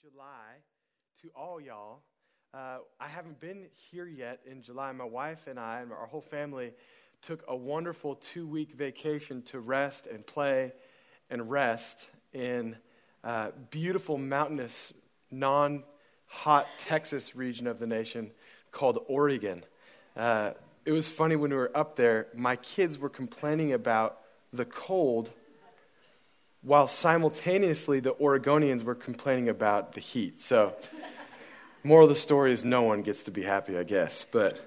July to all y'all. Uh, I haven't been here yet in July. My wife and I and our whole family took a wonderful two week vacation to rest and play and rest in uh, beautiful mountainous, non hot Texas region of the nation called Oregon. Uh, it was funny when we were up there, my kids were complaining about the cold while simultaneously the Oregonians were complaining about the heat. So, moral of the story is no one gets to be happy, I guess. But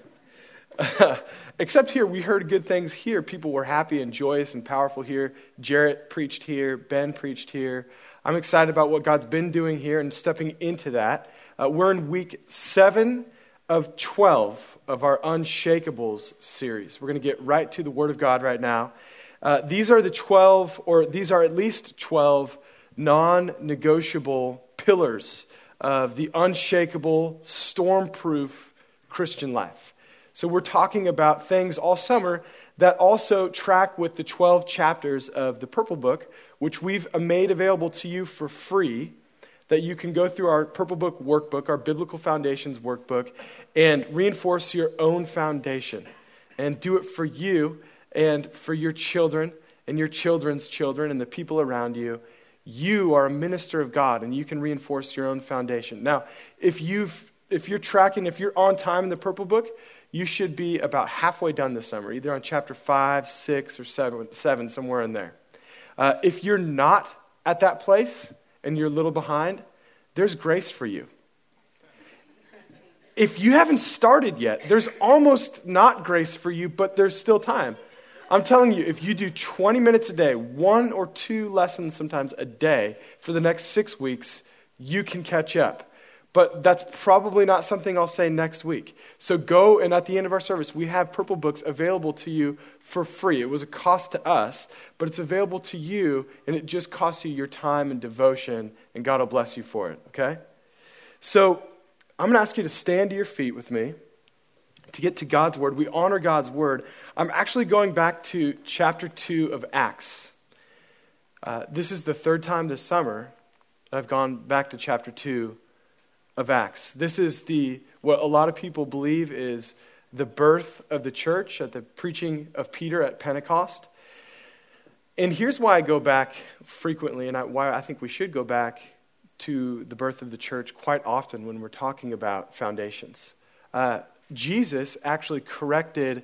except here, we heard good things here. People were happy and joyous and powerful here. Jarrett preached here. Ben preached here. I'm excited about what God's been doing here and stepping into that. Uh, we're in week seven of 12 of our Unshakables series. We're going to get right to the Word of God right now. Uh, these are the 12, or these are at least 12 non negotiable pillars of the unshakable, storm-proof Christian life. So, we're talking about things all summer that also track with the 12 chapters of the Purple Book, which we've made available to you for free. That you can go through our Purple Book workbook, our Biblical Foundations workbook, and reinforce your own foundation and do it for you and for your children and your children's children and the people around you. You are a minister of God and you can reinforce your own foundation. Now, if, you've, if you're tracking, if you're on time in the Purple Book, you should be about halfway done this summer, either on chapter 5, 6, or 7, seven somewhere in there. Uh, if you're not at that place and you're a little behind, there's grace for you. If you haven't started yet, there's almost not grace for you, but there's still time. I'm telling you, if you do 20 minutes a day, one or two lessons sometimes a day for the next six weeks, you can catch up. But that's probably not something I'll say next week. So go, and at the end of our service, we have Purple Books available to you for free. It was a cost to us, but it's available to you, and it just costs you your time and devotion, and God will bless you for it, okay? So I'm going to ask you to stand to your feet with me to get to God's Word. We honor God's Word. I'm actually going back to chapter 2 of Acts. Uh, this is the third time this summer that I've gone back to chapter 2 of Acts. This is the what a lot of people believe is the birth of the church at the preaching of Peter at Pentecost. And here's why I go back frequently, and I, why I think we should go back to the birth of the church quite often when we're talking about foundations. Uh, Jesus actually corrected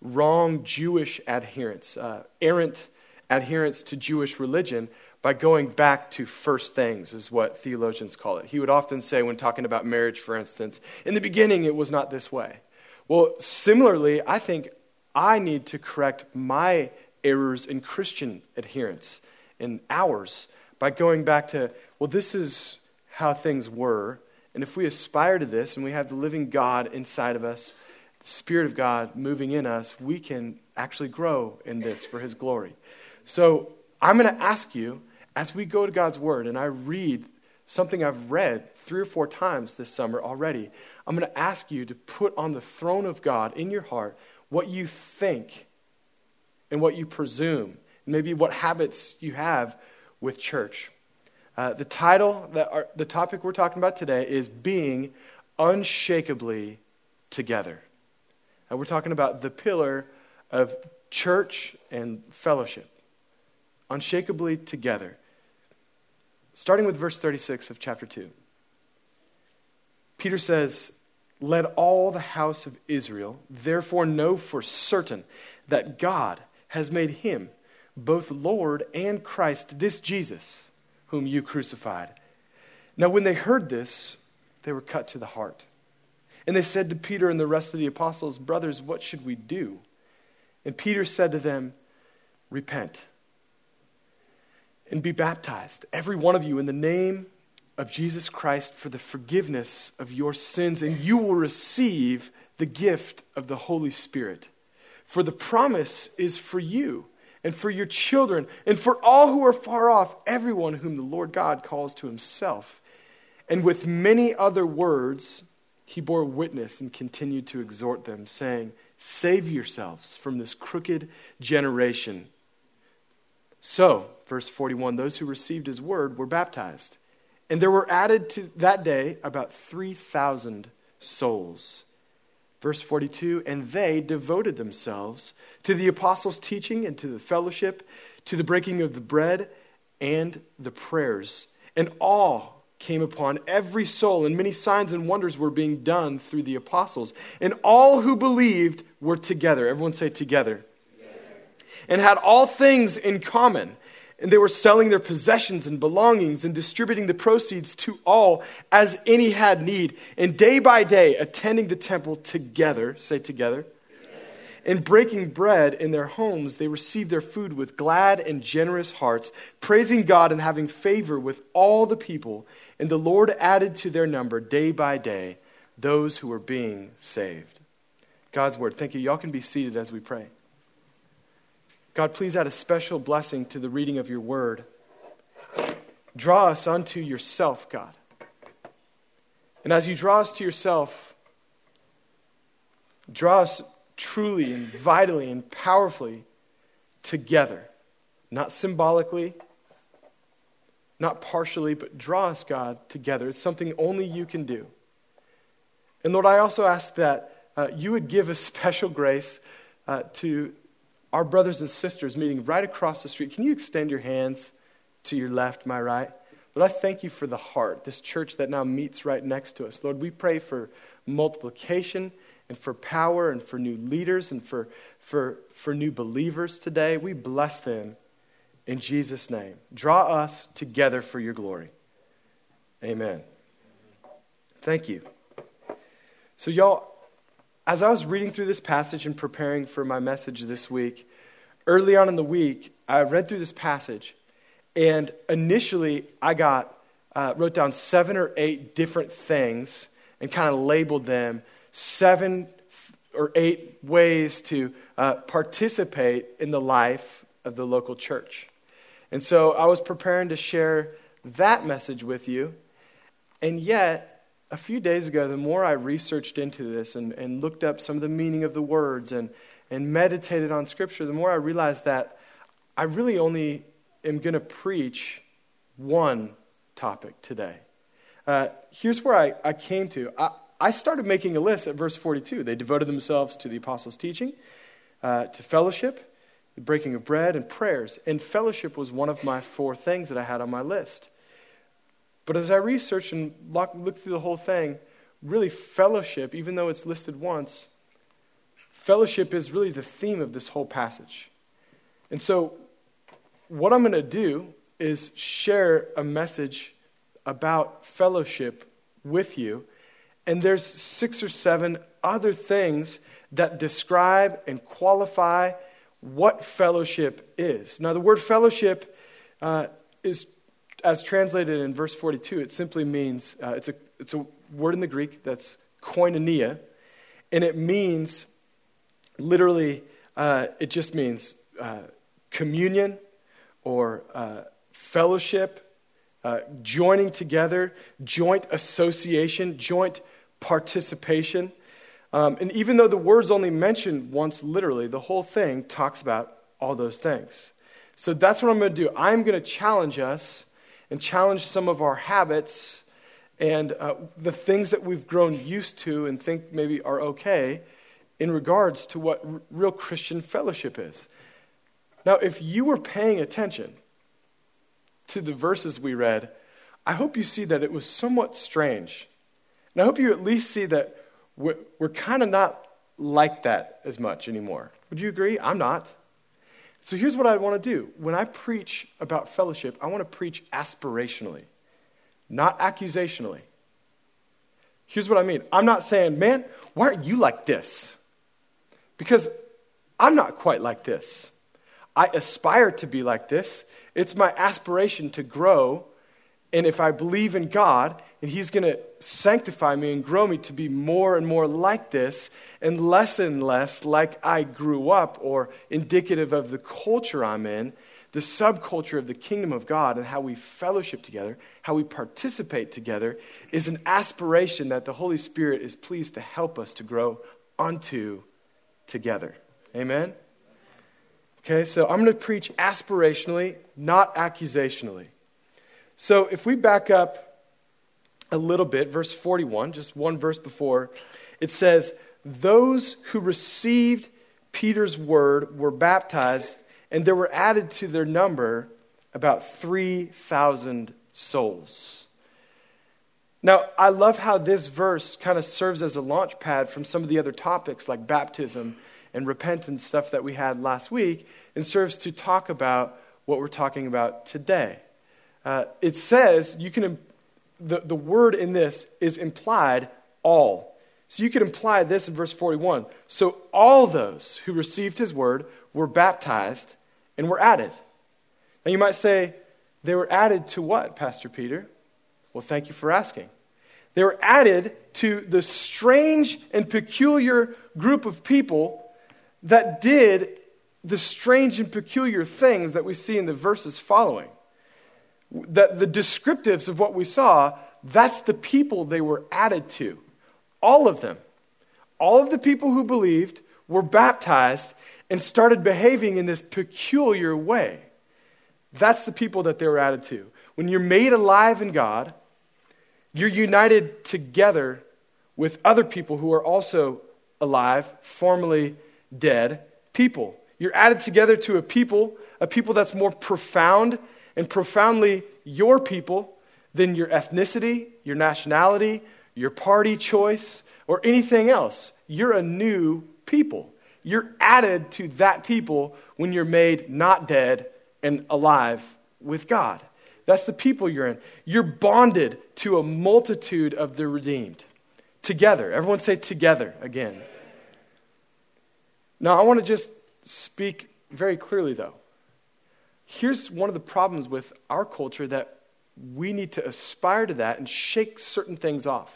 wrong Jewish adherence, uh, errant adherence to Jewish religion, by going back to first things, is what theologians call it. He would often say, when talking about marriage, for instance, in the beginning it was not this way. Well, similarly, I think I need to correct my errors in Christian adherence, in ours, by going back to, well, this is how things were, and if we aspire to this and we have the living God inside of us, the Spirit of God moving in us, we can actually grow in this for His glory. So I'm going to ask you, as we go to God's Word and I read something I've read three or four times this summer already, I'm going to ask you to put on the throne of God in your heart what you think and what you presume, and maybe what habits you have with church. Uh, the title, that our, the topic we're talking about today is Being Unshakably Together. And we're talking about the pillar of church and fellowship. Unshakably together. Starting with verse 36 of chapter 2. Peter says, Let all the house of Israel therefore know for certain that God has made him both Lord and Christ, this Jesus whom you crucified. Now, when they heard this, they were cut to the heart. And they said to Peter and the rest of the apostles, Brothers, what should we do? And Peter said to them, Repent and be baptized, every one of you, in the name of Jesus Christ for the forgiveness of your sins, and you will receive the gift of the Holy Spirit. For the promise is for you and for your children, and for all who are far off, everyone whom the Lord God calls to himself. And with many other words, he bore witness and continued to exhort them, saying, Save yourselves from this crooked generation. So, verse 41 those who received his word were baptized, And there were added to that day about 3,000 souls. Verse 42 And they devoted themselves to the apostles' teaching and to the fellowship, to the breaking of the bread and the prayers. And awe came upon every soul, and many signs and wonders were being done through the apostles. And all who believed were together. Everyone say, together. together. And had all things in common and they were selling their possessions and belongings and distributing the proceeds to all as any had need. And day by day, attending the temple together, say together, and breaking bread in their homes, they received their food with glad and generous hearts, praising God and having favor with all the people. And the Lord added to their number day by day those who were being saved. God's word. Thank you. Y'all can be seated as we pray. God, please add a special blessing to the reading of your word. Draw us unto yourself, God. And as you draw us to yourself, draw us truly and vitally and powerfully together, not symbolically, not partially, but draw us, God, together. It's something only you can do. And Lord, I also ask that uh, you would give a special grace uh, to our brothers and sisters meeting right across the street. Can you extend your hands to your left, my right? Lord, I thank you for the heart, this church that now meets right next to us. Lord, we pray for multiplication and for power and for new leaders and for, for, for new believers today. We bless them in Jesus' name. Draw us together for your glory. Amen. Thank you. So, y'all, as I was reading through this passage and preparing for my message this week, early on in the week, I read through this passage, and initially I got uh, wrote down seven or eight different things and kind of labeled them seven or eight ways to uh, participate in the life of the local church. And so I was preparing to share that message with you, and yet a few days ago, the more I researched into this and, and looked up some of the meaning of the words and, and meditated on Scripture, the more I realized that I really only am going to preach one topic today. Uh, here's where I, I came to. I, I started making a list at verse 42. They devoted themselves to the apostles' teaching, uh, to fellowship, the breaking of bread, and prayers. And fellowship was one of my four things that I had on my list. But as I researched and looked through the whole thing, really, fellowship, even though it's listed once, fellowship is really the theme of this whole passage. And so, what I'm going to do is share a message about fellowship with you. And there's six or seven other things that describe and qualify what fellowship is. Now, the word fellowship uh, is as translated in verse 42, it simply means uh, it's, a, it's a word in the Greek that's koinonia, and it means literally, uh, it just means uh, communion or uh, fellowship, uh, joining together, joint association, joint participation. Um, and even though the word's only mentioned once literally, the whole thing talks about all those things. So that's what I'm going to do. I'm going to challenge us and challenge some of our habits and uh, the things that we've grown used to and think maybe are okay in regards to what r- real Christian fellowship is. Now, if you were paying attention to the verses we read, I hope you see that it was somewhat strange. And I hope you at least see that we're, we're kind of not like that as much anymore. Would you agree? I'm not. So here's what I want to do. When I preach about fellowship, I want to preach aspirationally, not accusationally. Here's what I mean I'm not saying, man, why aren't you like this? Because I'm not quite like this. I aspire to be like this. It's my aspiration to grow. And if I believe in God and He's going to sanctify me and grow me to be more and more like this and less and less like I grew up or indicative of the culture I'm in, the subculture of the kingdom of God and how we fellowship together, how we participate together, is an aspiration that the Holy Spirit is pleased to help us to grow unto together. Amen? Okay, so I'm going to preach aspirationally, not accusationally. So if we back up a little bit, verse 41, just one verse before, it says, Those who received Peter's word were baptized, and there were added to their number about 3,000 souls. Now, I love how this verse kind of serves as a launch pad from some of the other topics like baptism and repentance stuff that we had last week, and serves to talk about what we're talking about today. Uh, it says you can the, the word in this is implied all. So you could imply this in verse 41. So all those who received his word were baptized and were added. Now you might say, they were added to what, Pastor Peter? Well, thank you for asking. They were added to the strange and peculiar group of people that did the strange and peculiar things that we see in the verses following that the descriptives of what we saw, that's the people they were added to. All of them. All of the people who believed were baptized and started behaving in this peculiar way. That's the people that they were added to. When you're made alive in God, you're united together with other people who are also alive, formerly dead people. You're added together to a people, a people that's more profound and profoundly your people than your ethnicity, your nationality, your party choice, or anything else. You're a new people. You're added to that people when you're made not dead and alive with God. That's the people you're in. You're bonded to a multitude of the redeemed. Together. Everyone say together again. Now, I want to just speak very clearly, though here's one of the problems with our culture that we need to aspire to that and shake certain things off.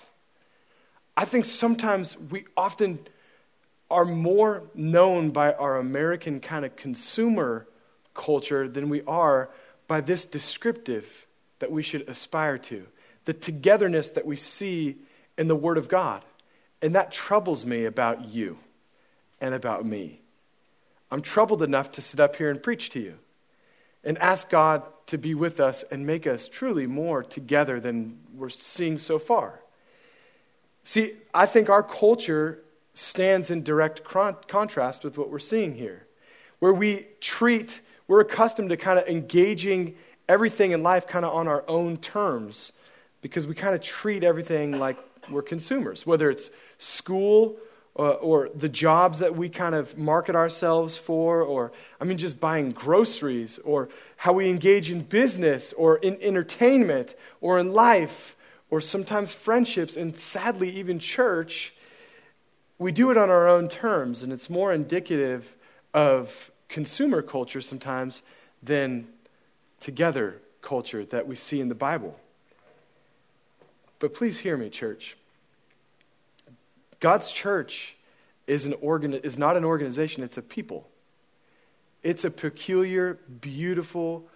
I think sometimes we often are more known by our American kind of consumer culture than we are by this descriptive that we should aspire to the togetherness that we see in the Word of God. And that troubles me about you and about me. I'm troubled enough to sit up here and preach to you and ask God to be with us and make us truly more together than we're seeing so far. See, I think our culture stands in direct contrast with what we're seeing here, where we treat, we're accustomed to kind of engaging everything in life kind of on our own terms because we kind of treat everything like we're consumers, whether it's school or, or, the jobs that we kind of market ourselves for, or, I mean, just buying groceries, or how we engage in business, or in entertainment, or in life, or sometimes friendships, and sadly, even church, we do it on our own terms, and it's more indicative of consumer culture sometimes than together culture that we see in the Bible. But please hear me, church. God's church is, an organ, is not an organization, it's a people. It's a peculiar, beautiful,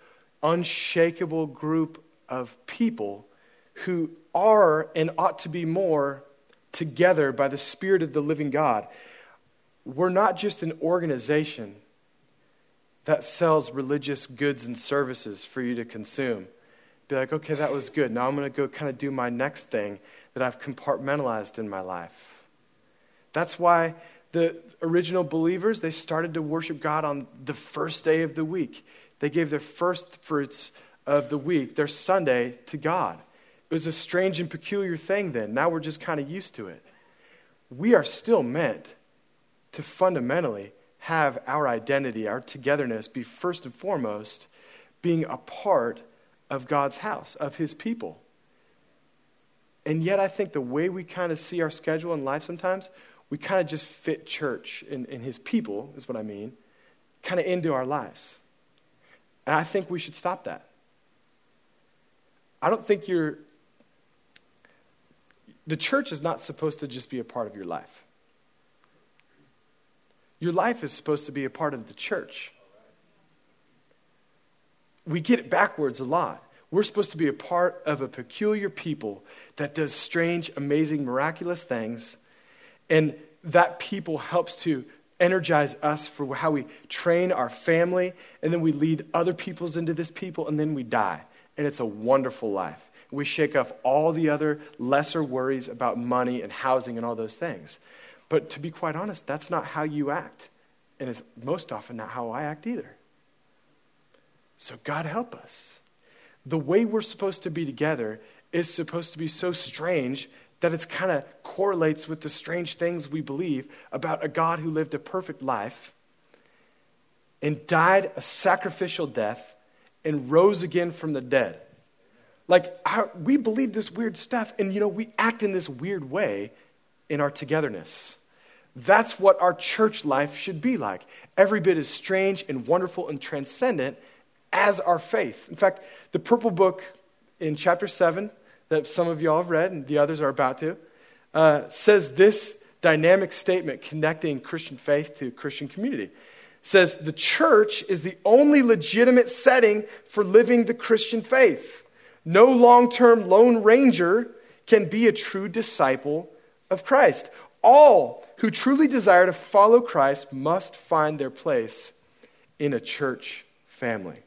unshakable group of people who are and ought to be more together by the Spirit of the living God. We're not just an organization that sells religious goods and services for you to consume. Be like, okay, that was good. Now I'm going to go kind of do my next thing that I've compartmentalized in my life. That's why the original believers, they started to worship God on the first day of the week. They gave their first fruits of the week, their Sunday, to God. It was a strange and peculiar thing then. Now we're just kind of used to it. We are still meant to fundamentally have our identity, our togetherness, be first and foremost being a part of God's house, of His people. And yet, I think the way we kind of see our schedule in life sometimes, we kind of just fit church and, and his people, is what I mean, kind of into our lives. And I think we should stop that. I don't think you're. The church is not supposed to just be a part of your life. Your life is supposed to be a part of the church. We get it backwards a lot. We're supposed to be a part of a peculiar people that does strange, amazing, miraculous things and that people helps to energize us for how we train our family, and then we lead other peoples into this people, and then we die. And it's a wonderful life. We shake off all the other lesser worries about money and housing and all those things. But to be quite honest, that's not how you act. And it's most often not how I act either. So, God help us. The way we're supposed to be together is supposed to be so strange that it kind of correlates with the strange things we believe about a God who lived a perfect life and died a sacrificial death and rose again from the dead. Like, our, we believe this weird stuff, and you know, we act in this weird way in our togetherness. That's what our church life should be like. Every bit as strange and wonderful and transcendent as our faith. In fact, the Purple Book in chapter 7, that some of y'all have read and the others are about to, uh, says this dynamic statement connecting Christian faith to Christian community. It says, The church is the only legitimate setting for living the Christian faith. No long term Lone Ranger can be a true disciple of Christ. All who truly desire to follow Christ must find their place in a church family.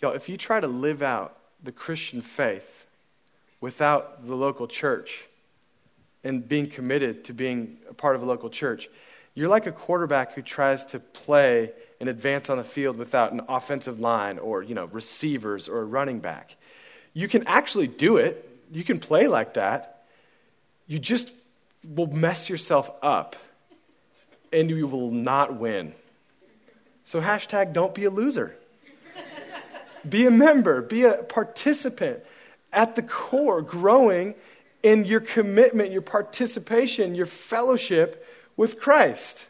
Y'all, if you try to live out the Christian faith without the local church and being committed to being a part of a local church, you're like a quarterback who tries to play and advance on the field without an offensive line or, you know, receivers or a running back. You can actually do it. You can play like that. You just will mess yourself up and you will not win. So hashtag don't be a loser. Be a member, be a participant at the core, growing in your commitment, your participation, your fellowship with Christ.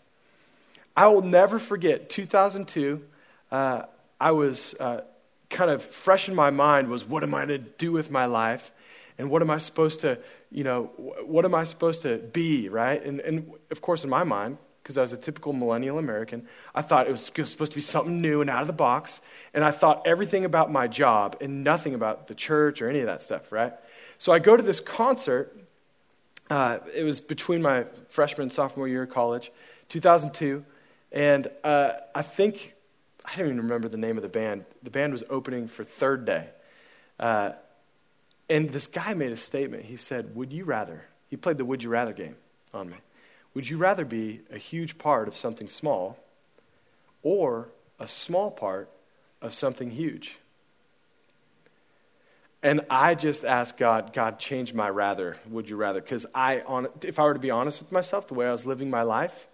I will never forget 2002. Uh, I was uh, kind of fresh in my mind was what am I to do with my life? And what am I supposed to, you know, what am I supposed to be, right? And, and of course, in my mind, because I was a typical millennial American. I thought it was supposed to be something new and out of the box. And I thought everything about my job and nothing about the church or any of that stuff, right? So I go to this concert. Uh, it was between my freshman and sophomore year of college, 2002. And uh, I think, I don't even remember the name of the band. The band was opening for Third Day. Uh, and this guy made a statement. He said, Would you rather? He played the Would You Rather game on me. Would you rather be a huge part of something small or a small part of something huge? And I just asked God, God, change my rather, would you rather? Because I, if I were to be honest with myself, the way I was living my life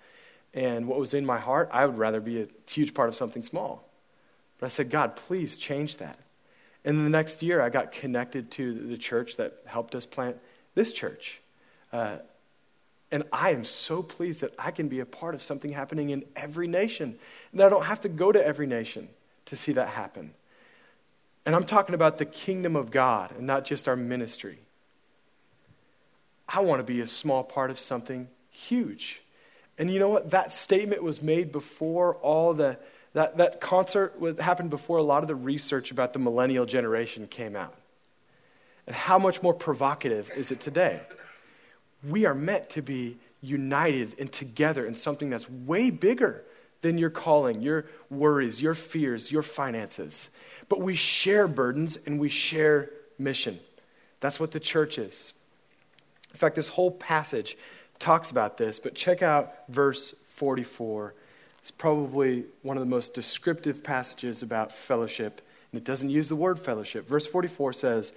and what was in my heart, I would rather be a huge part of something small. But I said, God, please change that. And the next year, I got connected to the church that helped us plant this church. Uh, and I am so pleased that I can be a part of something happening in every nation. And I don't have to go to every nation to see that happen. And I'm talking about the kingdom of God and not just our ministry. I want to be a small part of something huge. And you know what? That statement was made before all the, that, that concert was, happened before a lot of the research about the millennial generation came out. And how much more provocative is it today? We are meant to be united and together in something that's way bigger than your calling, your worries, your fears, your finances. But we share burdens and we share mission. That's what the church is. In fact, this whole passage talks about this, but check out verse 44. It's probably one of the most descriptive passages about fellowship, and it doesn't use the word fellowship. Verse 44 says,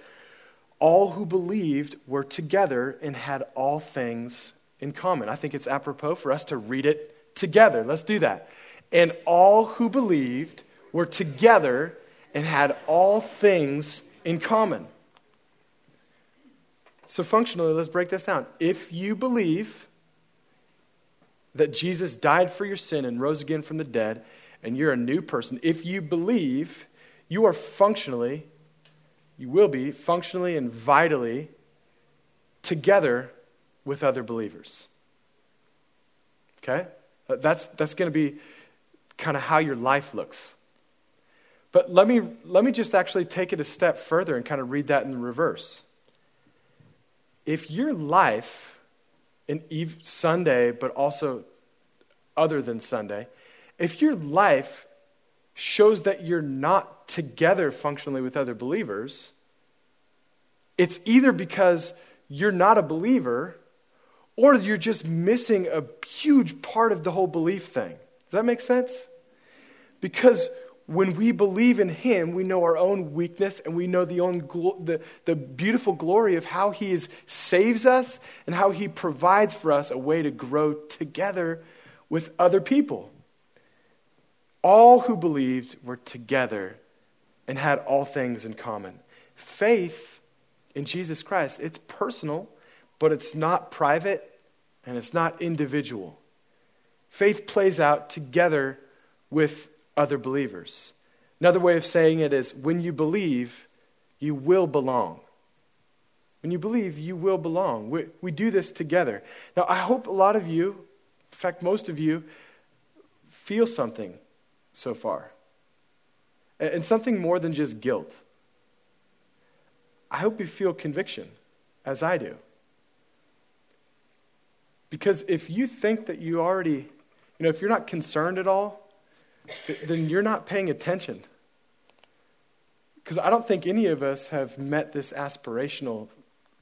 all who believed were together and had all things in common. I think it's apropos for us to read it together. Let's do that. And all who believed were together and had all things in common. So, functionally, let's break this down. If you believe that Jesus died for your sin and rose again from the dead, and you're a new person, if you believe, you are functionally you will be functionally and vitally together with other believers. Okay? Uh, that's, that's going to be kind of how your life looks. But let me, let me just actually take it a step further and kind of read that in reverse. If your life, in Eve, Sunday, but also other than Sunday, if your life shows that you're not together functionally with other believers, It's either because you're not a believer or you're just missing a huge part of the whole belief thing. Does that make sense? Because when we believe in Him, we know our own weakness and we know the, own glo- the, the beautiful glory of how He is, saves us and how He provides for us a way to grow together with other people. All who believed were together and had all things in common. Faith in Jesus Christ, it's personal, but it's not private and it's not individual. Faith plays out together with other believers. Another way of saying it is when you believe, you will belong. When you believe, you will belong. We, we do this together. Now, I hope a lot of you, in fact, most of you, feel something so far. And something more than just guilt. I hope you feel conviction, as I do. Because if you think that you already, you know, if you're not concerned at all, then you're not paying attention. Because I don't think any of us have met this aspirational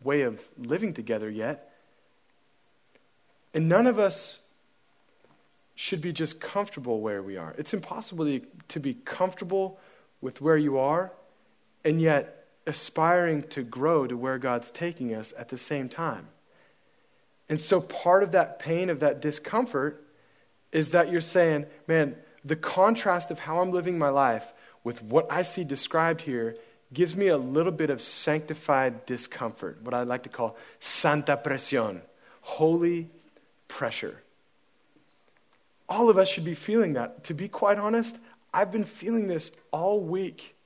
way of living together yet. And none of us should be just comfortable where we are. It's impossible to be comfortable with where you are and yet aspiring to grow to where God's taking us at the same time. And so part of that pain, of that discomfort, is that you're saying, man, the contrast of how I'm living my life with what I see described here gives me a little bit of sanctified discomfort, what I like to call santa presión, holy pressure. All of us should be feeling that. To be quite honest, I've been feeling this all week.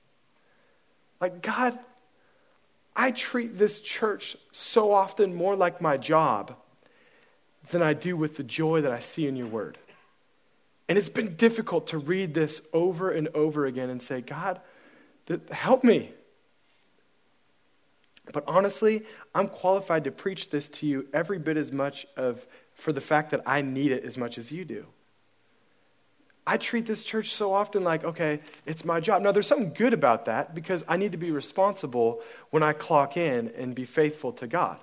Like, God, I treat this church so often more like my job than I do with the joy that I see in your word. And it's been difficult to read this over and over again and say, God, help me. But honestly, I'm qualified to preach this to you every bit as much of for the fact that I need it as much as you do. I treat this church so often like, okay, it's my job. Now, there's something good about that because I need to be responsible when I clock in and be faithful to God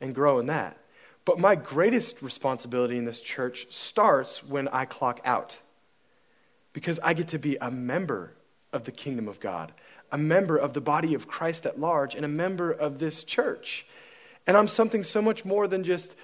and grow in that. But my greatest responsibility in this church starts when I clock out because I get to be a member of the kingdom of God, a member of the body of Christ at large, and a member of this church. And I'm something so much more than just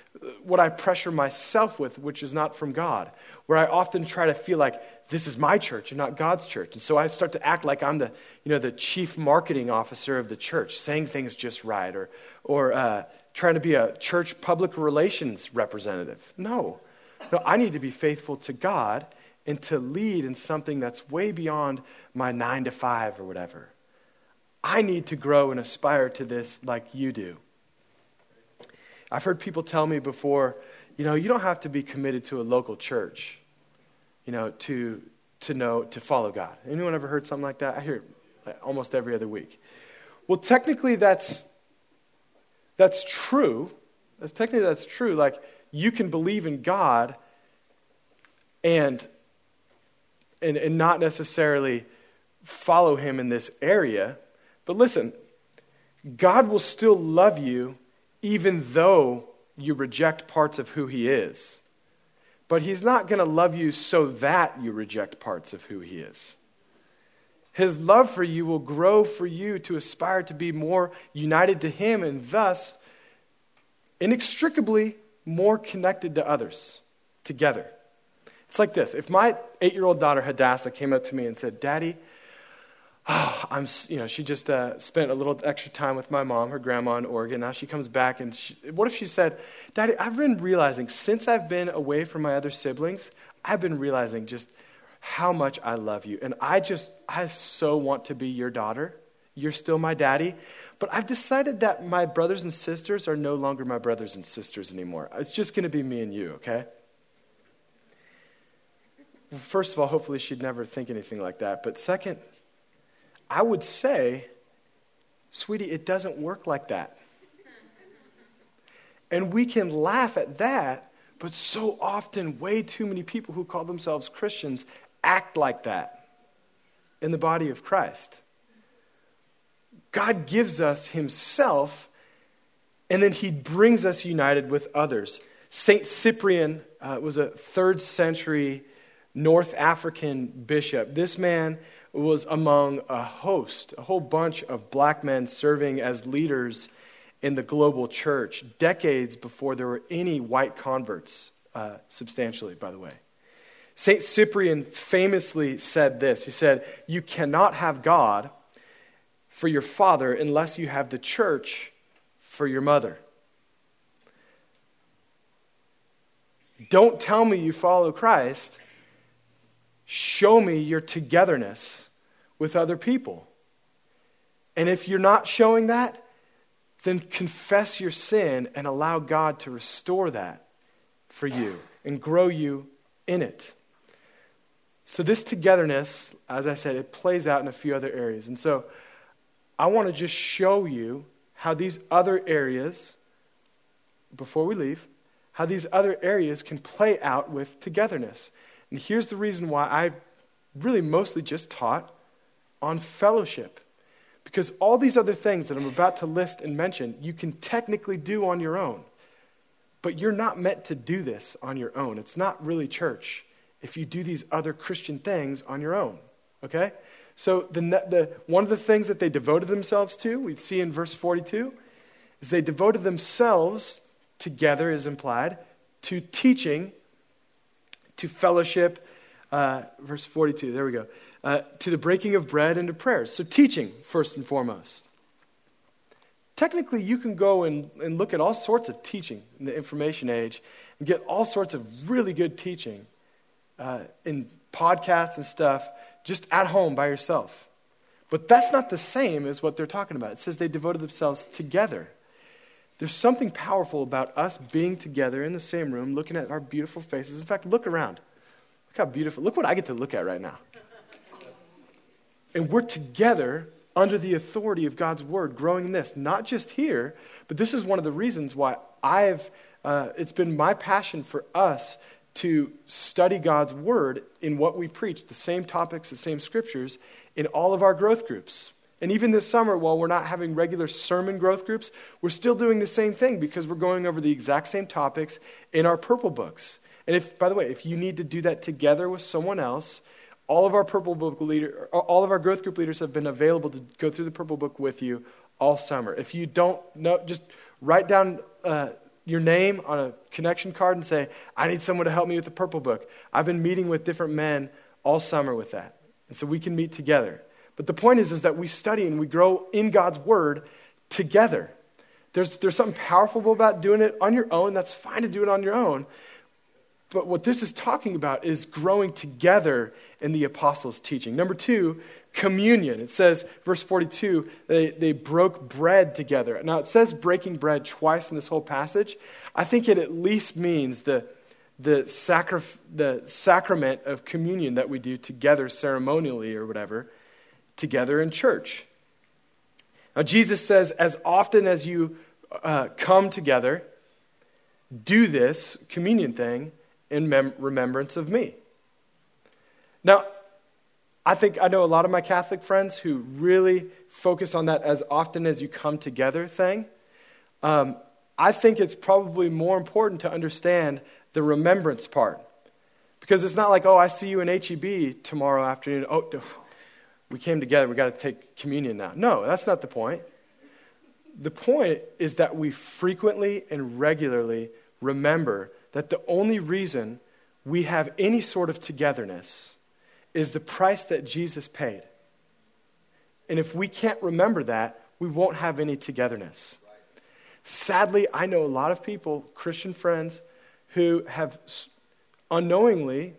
what I pressure myself with, which is not from God, where I often try to feel like this is my church and not God's church. And so I start to act like I'm the, you know, the chief marketing officer of the church, saying things just right, or, or uh, trying to be a church public relations representative. No. No, I need to be faithful to God and to lead in something that's way beyond my nine to five or whatever. I need to grow and aspire to this like you do. I've heard people tell me before, you know, you don't have to be committed to a local church, you know, to, to know, to follow God. Anyone ever heard something like that? I hear it almost every other week. Well, technically, that's that's true. That's technically that's true. Like you can believe in God and and, and not necessarily follow him in this area. But listen, God will still love you even though you reject parts of who he is. But he's not going to love you so that you reject parts of who he is. His love for you will grow for you to aspire to be more united to Him and thus inextricably more connected to others together. It's like this if my eight year old daughter Hadassah came up to me and said, Daddy, oh, I'm, you know, she just uh, spent a little extra time with my mom, her grandma in Oregon. Now she comes back and she, what if she said, Daddy, I've been realizing since I've been away from my other siblings, I've been realizing just how much I love you. And I just, I so want to be your daughter. You're still my daddy. But I've decided that my brothers and sisters are no longer my brothers and sisters anymore. It's just going to be me and you, okay? First of all, hopefully she'd never think anything like that. But second, I would say, sweetie, it doesn't work like that. And we can laugh at that, but so often, way too many people who call themselves Christians act like that in the body of Christ. God gives us Himself, and then He brings us united with others. Saint Cyprian uh, was a third century North African bishop. This man was among a host, a whole bunch of black men serving as leaders in the global church, decades before there were any white converts, uh, substantially, by the way. St. Cyprian famously said this He said, You cannot have God for your father unless you have the church for your mother. Don't tell me you follow Christ. Show me your togetherness with other people. And if you're not showing that, then confess your sin and allow God to restore that for you and grow you in it. So, this togetherness, as I said, it plays out in a few other areas. And so, I want to just show you how these other areas, before we leave, how these other areas can play out with togetherness. And here's the reason why I really mostly just taught on fellowship. Because all these other things that I'm about to list and mention, you can technically do on your own. But you're not meant to do this on your own. It's not really church if you do these other Christian things on your own. Okay? So, the, the, one of the things that they devoted themselves to, we see in verse 42, is they devoted themselves together, is implied, to teaching, to fellowship. Uh, verse 42, there we go. Uh, to the breaking of bread and to prayers. So, teaching, first and foremost. Technically, you can go and, and look at all sorts of teaching in the information age and get all sorts of really good teaching uh, in podcasts and stuff just at home by yourself. But that's not the same as what they're talking about. It says they devoted themselves together. There's something powerful about us being together in the same room, looking at our beautiful faces. In fact, look around. Look how beautiful. Look what I get to look at right now. And we're together under the authority of God's word, growing in this, not just here, but this is one of the reasons why I've, uh, it's been my passion for us to study God's Word in what we preach, the same topics, the same scriptures, in all of our growth groups. And even this summer, while we're not having regular sermon growth groups, we're still doing the same thing because we're going over the exact same topics in our purple books. And if, by the way, if you need to do that together with someone else, all of our purple book leader, all of our growth group leaders have been available to go through the purple book with you all summer. If you don't know, just write down uh, your name on a connection card and say, I need someone to help me with the purple book. I've been meeting with different men all summer with that. And so we can meet together. But the point is, is that we study and we grow in God's word together. There's, there's something powerful about doing it on your own. That's fine to do it on your own. But what this is talking about is growing together in the apostles' teaching. Number two, communion. It says, verse 42, they, they broke bread together. Now, it says breaking bread twice in this whole passage. I think it at least means the, the, sacri- the sacrament of communion that we do together ceremonially or whatever, together in church. Now, Jesus says, as often as you uh, come together, do this communion thing in mem- remembrance of me. Now, I think I know a lot of my Catholic friends who really focus on that as often as you come together thing. Um, I think it's probably more important to understand the remembrance part. Because it's not like, oh, I see you in HEB tomorrow afternoon. Oh, we came together. We got to take communion now. No, that's not the point. The point is that we frequently and regularly remember that the only reason we have any sort of togetherness is the price that Jesus paid. And if we can't remember that, we won't have any togetherness. Sadly, I know a lot of people, Christian friends, who have unknowingly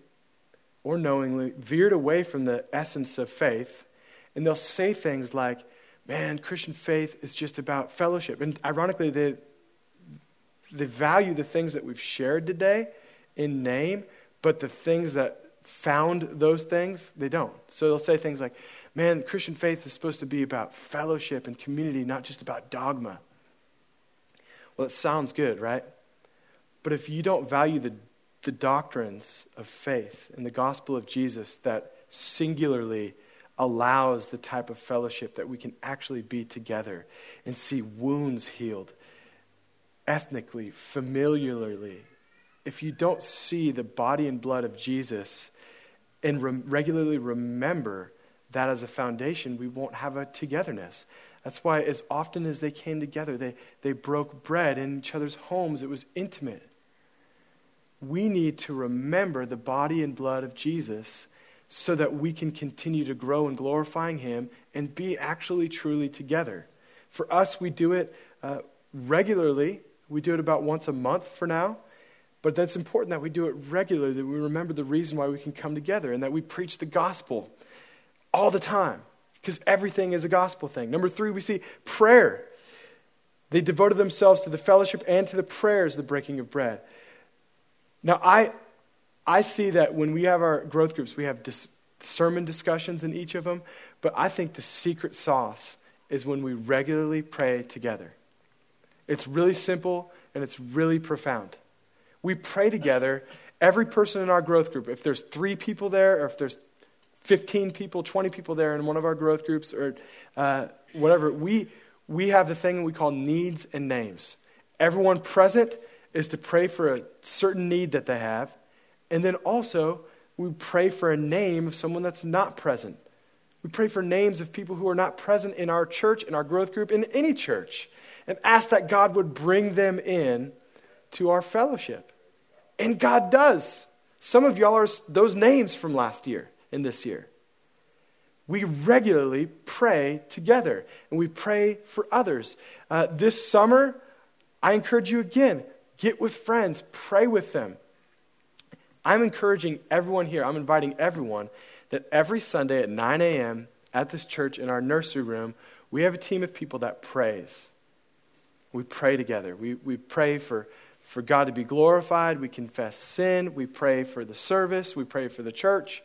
or knowingly veered away from the essence of faith. And they'll say things like, man, Christian faith is just about fellowship. And ironically, they, they value the things that we've shared today in name, but the things that found those things, they don't. So they'll say things like, man, Christian faith is supposed to be about fellowship and community, not just about dogma. Well, it sounds good, right? But if you don't value the, the doctrines of faith and the gospel of Jesus that singularly allows the type of fellowship that we can actually be together and see wounds healed ethnically, familiarly. If you don't see the body and blood of Jesus and re- regularly remember that as a foundation, we won't have a togetherness. That's why, as often as they came together, they, they broke bread in each other's homes. It was intimate. We need to remember the body and blood of Jesus so that we can continue to grow in glorifying Him and be actually truly together. For us, we do it uh, regularly. We do it about once a month for now. But that's important that we do it regularly, that we remember the reason why we can come together, and that we preach the gospel all the time, because everything is a gospel thing. Number three, we see prayer. They devoted themselves to the fellowship and to the prayers, the breaking of bread. Now, I, I see that when we have our growth groups, we have dis- sermon discussions in each of them, but I think the secret sauce is when we regularly pray together. It's really simple and it's really profound. We pray together, every person in our growth group, if there's three people there, or if there's 15 people, 20 people there in one of our growth groups, or uh, whatever, we, we have the thing we call needs and names. Everyone present is to pray for a certain need that they have, and then also, we pray for a name of someone that's not present. We pray for names of people who are not present in our church, in our growth group, in any church, and ask that God would bring them in to our fellowship. And God does. Some of y'all are those names from last year and this year. We regularly pray together and we pray for others. Uh, this summer, I encourage you again get with friends, pray with them. I'm encouraging everyone here, I'm inviting everyone that every Sunday at 9 a.m. at this church in our nursery room, we have a team of people that prays. We pray together. We, we pray for, for God to be glorified. We confess sin. We pray for the service. We pray for the church.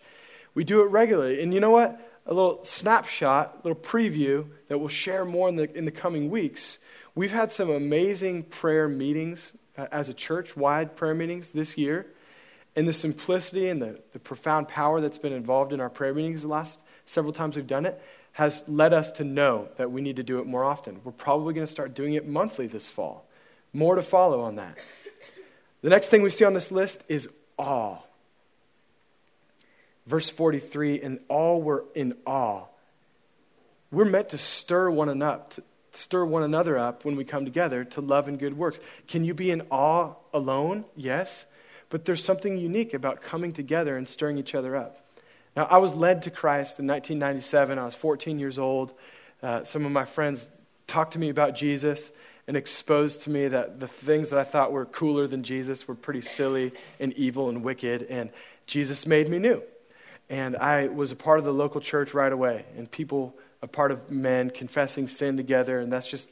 We do it regularly. And you know what? A little snapshot, a little preview that we'll share more in the, in the coming weeks. We've had some amazing prayer meetings as a church wide prayer meetings this year. And the simplicity and the, the profound power that's been involved in our prayer meetings the last several times we've done it has led us to know that we need to do it more often. We're probably going to start doing it monthly this fall. More to follow on that. The next thing we see on this list is awe. Verse 43 and all were in awe. We're meant to stir one another, to stir one another up when we come together to love and good works. Can you be in awe alone? Yes. But there's something unique about coming together and stirring each other up. Now, I was led to Christ in 1997. I was 14 years old. Uh, some of my friends talked to me about Jesus and exposed to me that the things that I thought were cooler than Jesus were pretty silly and evil and wicked. And Jesus made me new. And I was a part of the local church right away. And people, a part of men confessing sin together. And that's just,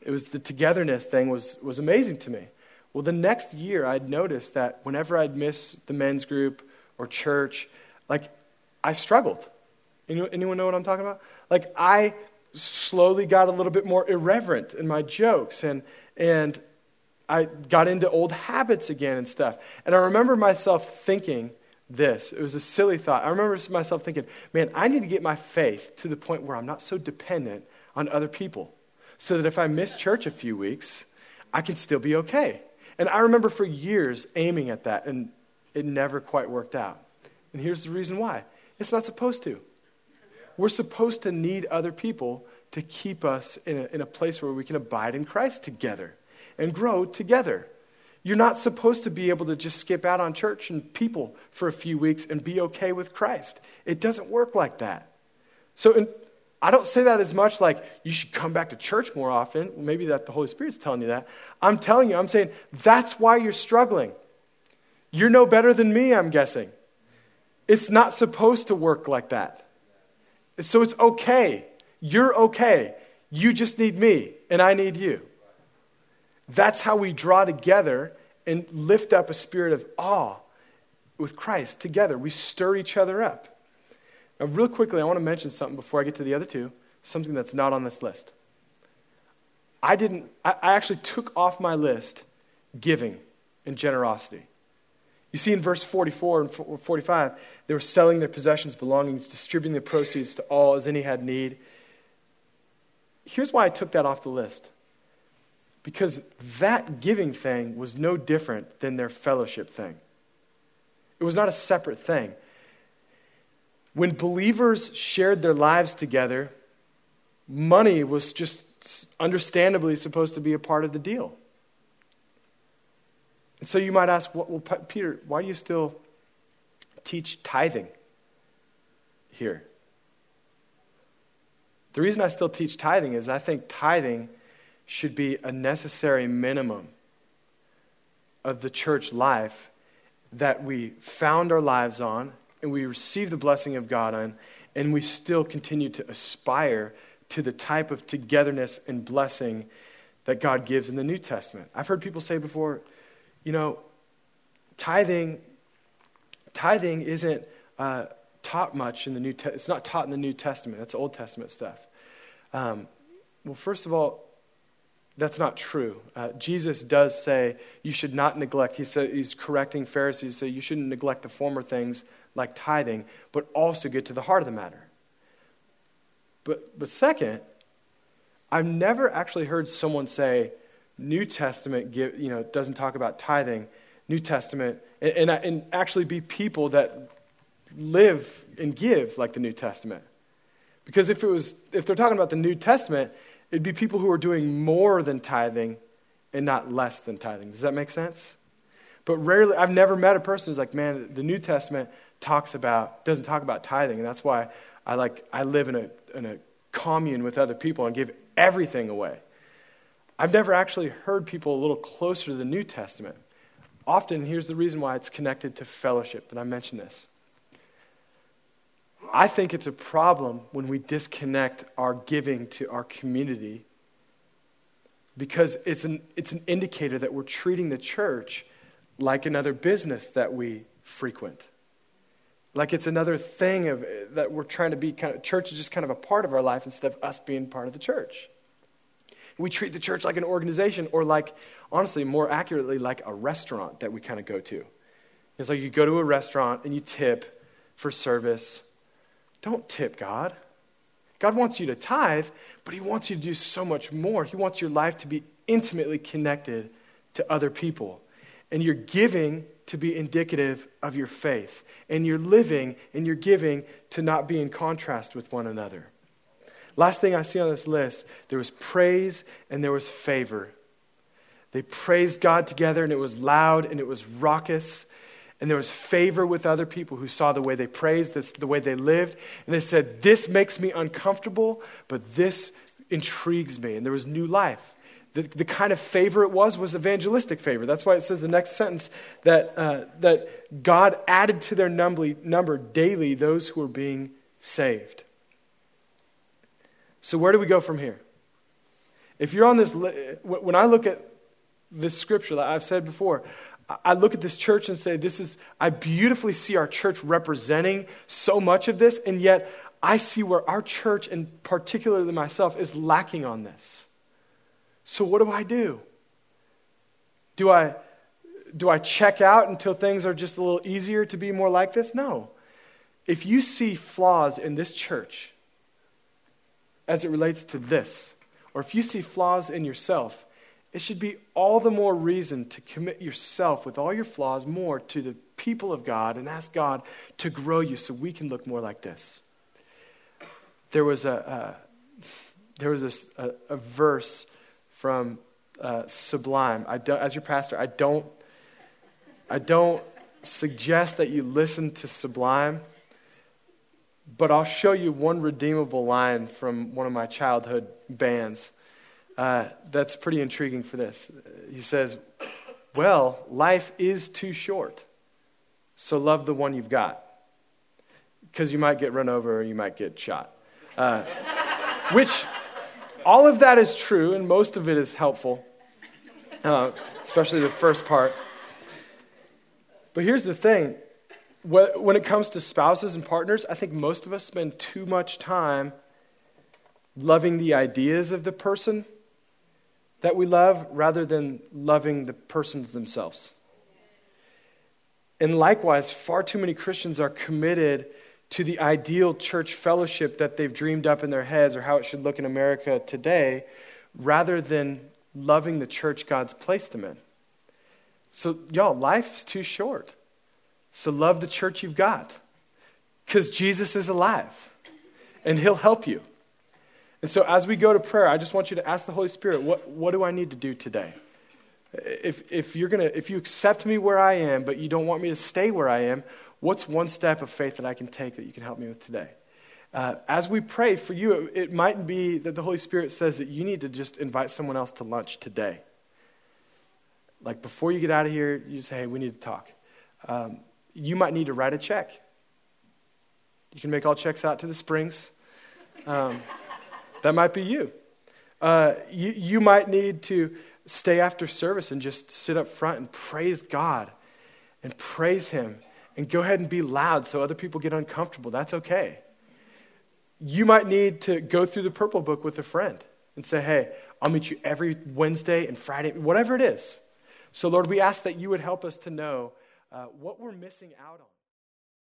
it was the togetherness thing was, was amazing to me. Well, the next year, I'd noticed that whenever I'd miss the men's group or church, like I struggled. Anyone know what I'm talking about? Like I slowly got a little bit more irreverent in my jokes and and I got into old habits again and stuff. And I remember myself thinking this. It was a silly thought. I remember myself thinking, man, I need to get my faith to the point where I'm not so dependent on other people. So that if I miss church a few weeks, I can still be okay. And I remember for years aiming at that, and it never quite worked out. And here's the reason why it's not supposed to. We're supposed to need other people to keep us in a, in a place where we can abide in Christ together and grow together. You're not supposed to be able to just skip out on church and people for a few weeks and be okay with Christ. It doesn't work like that. So, in, I don't say that as much like you should come back to church more often. Maybe that the Holy Spirit's telling you that. I'm telling you, I'm saying that's why you're struggling. You're no better than me, I'm guessing. It's not supposed to work like that. So it's okay. You're okay. You just need me, and I need you. That's how we draw together and lift up a spirit of awe with Christ together. We stir each other up. Now, real quickly, I want to mention something before I get to the other two, something that's not on this list. I didn't, I, I actually took off my list giving and generosity. You see in verse 44 and 45, they were selling their possessions, belongings, distributing the proceeds to all as any had need. Here's why I took that off the list. Because that giving thing was no different than their fellowship thing. It was not a separate thing. When believers shared their lives together, money was just understandably supposed to be a part of the deal. And so you might ask, well, Peter, why do you still teach tithing here? The reason I still teach tithing is I think tithing should be a necessary minimum of the church life that we found our lives on and we receive the blessing of God on, and we still continue to aspire to the type of togetherness and blessing that God gives in the New Testament. I've heard people say before, you know, tithing, tithing isn't uh, taught much in the New. Te- it's not taught in the New Testament. That's Old Testament stuff. Um, well, first of all, that's not true. Uh, Jesus does say you should not neglect. He said he's correcting Pharisees. Say you shouldn't neglect the former things like tithing, but also get to the heart of the matter. But, but second, I've never actually heard someone say New Testament give, you know, doesn't talk about tithing. New Testament, and, and, and actually be people that live and give like the New Testament. Because if, it was, if they're talking about the New Testament, it'd be people who are doing more than tithing and not less than tithing. Does that make sense? But rarely, I've never met a person who's like, man, the New Testament talks about, doesn't talk about tithing. And that's why I like, I live in a, in a commune with other people and give everything away. I've never actually heard people a little closer to the New Testament. Often, here's the reason why it's connected to fellowship that I mentioned this. I think it's a problem when we disconnect our giving to our community because it's an, it's an indicator that we're treating the church like another business that we frequent. Like it's another thing of, that we're trying to be kind of, church is just kind of a part of our life instead of us being part of the church. We treat the church like an organization or like, honestly, more accurately, like a restaurant that we kind of go to. It's like you go to a restaurant and you tip for service. Don't tip God. God wants you to tithe, but He wants you to do so much more. He wants your life to be intimately connected to other people. And your giving to be indicative of your faith. And your living and your giving to not be in contrast with one another. Last thing I see on this list there was praise and there was favor. They praised God together, and it was loud and it was raucous. And there was favor with other people who saw the way they praised, the way they lived. And they said, This makes me uncomfortable, but this intrigues me. And there was new life. The, the kind of favor it was was evangelistic favor. That's why it says the next sentence that, uh, that God added to their number, number daily those who were being saved. So, where do we go from here? If you're on this, when I look at this scripture that I've said before, I look at this church and say, This is, I beautifully see our church representing so much of this, and yet I see where our church, and particularly myself, is lacking on this. So, what do I do? Do I, do I check out until things are just a little easier to be more like this? No. If you see flaws in this church as it relates to this, or if you see flaws in yourself, it should be all the more reason to commit yourself with all your flaws more to the people of God and ask God to grow you so we can look more like this. There was a, there was a, a, verse from uh, Sublime. I don't, as your pastor, I don't, I don't suggest that you listen to Sublime, but I'll show you one redeemable line from one of my childhood bands uh, that's pretty intriguing for this. He says, Well, life is too short, so love the one you've got. Because you might get run over or you might get shot. Uh, which all of that is true, and most of it is helpful, uh, especially the first part. But here's the thing when it comes to spouses and partners, I think most of us spend too much time loving the ideas of the person that we love rather than loving the persons themselves. And likewise, far too many Christians are committed to the ideal church fellowship that they've dreamed up in their heads or how it should look in America today, rather than loving the church God's placed them in. So, y'all, life's too short. So, love the church you've got because Jesus is alive and he'll help you. And so, as we go to prayer, I just want you to ask the Holy Spirit, what, what do I need to do today? If, if, you're gonna, if you accept me where I am, but you don't want me to stay where I am, what's one step of faith that I can take that you can help me with today? Uh, as we pray for you, it, it might be that the Holy Spirit says that you need to just invite someone else to lunch today. Like before you get out of here, you say, hey, we need to talk. Um, you might need to write a check. You can make all checks out to the Springs. Um, that might be you. Uh, you. You might need to stay after service and just sit up front and praise God and praise Him and go ahead and be loud so other people get uncomfortable. That's okay. You might need to go through the purple book with a friend and say, hey, I'll meet you every Wednesday and Friday, whatever it is. So, Lord, we ask that you would help us to know uh, what we're missing out on.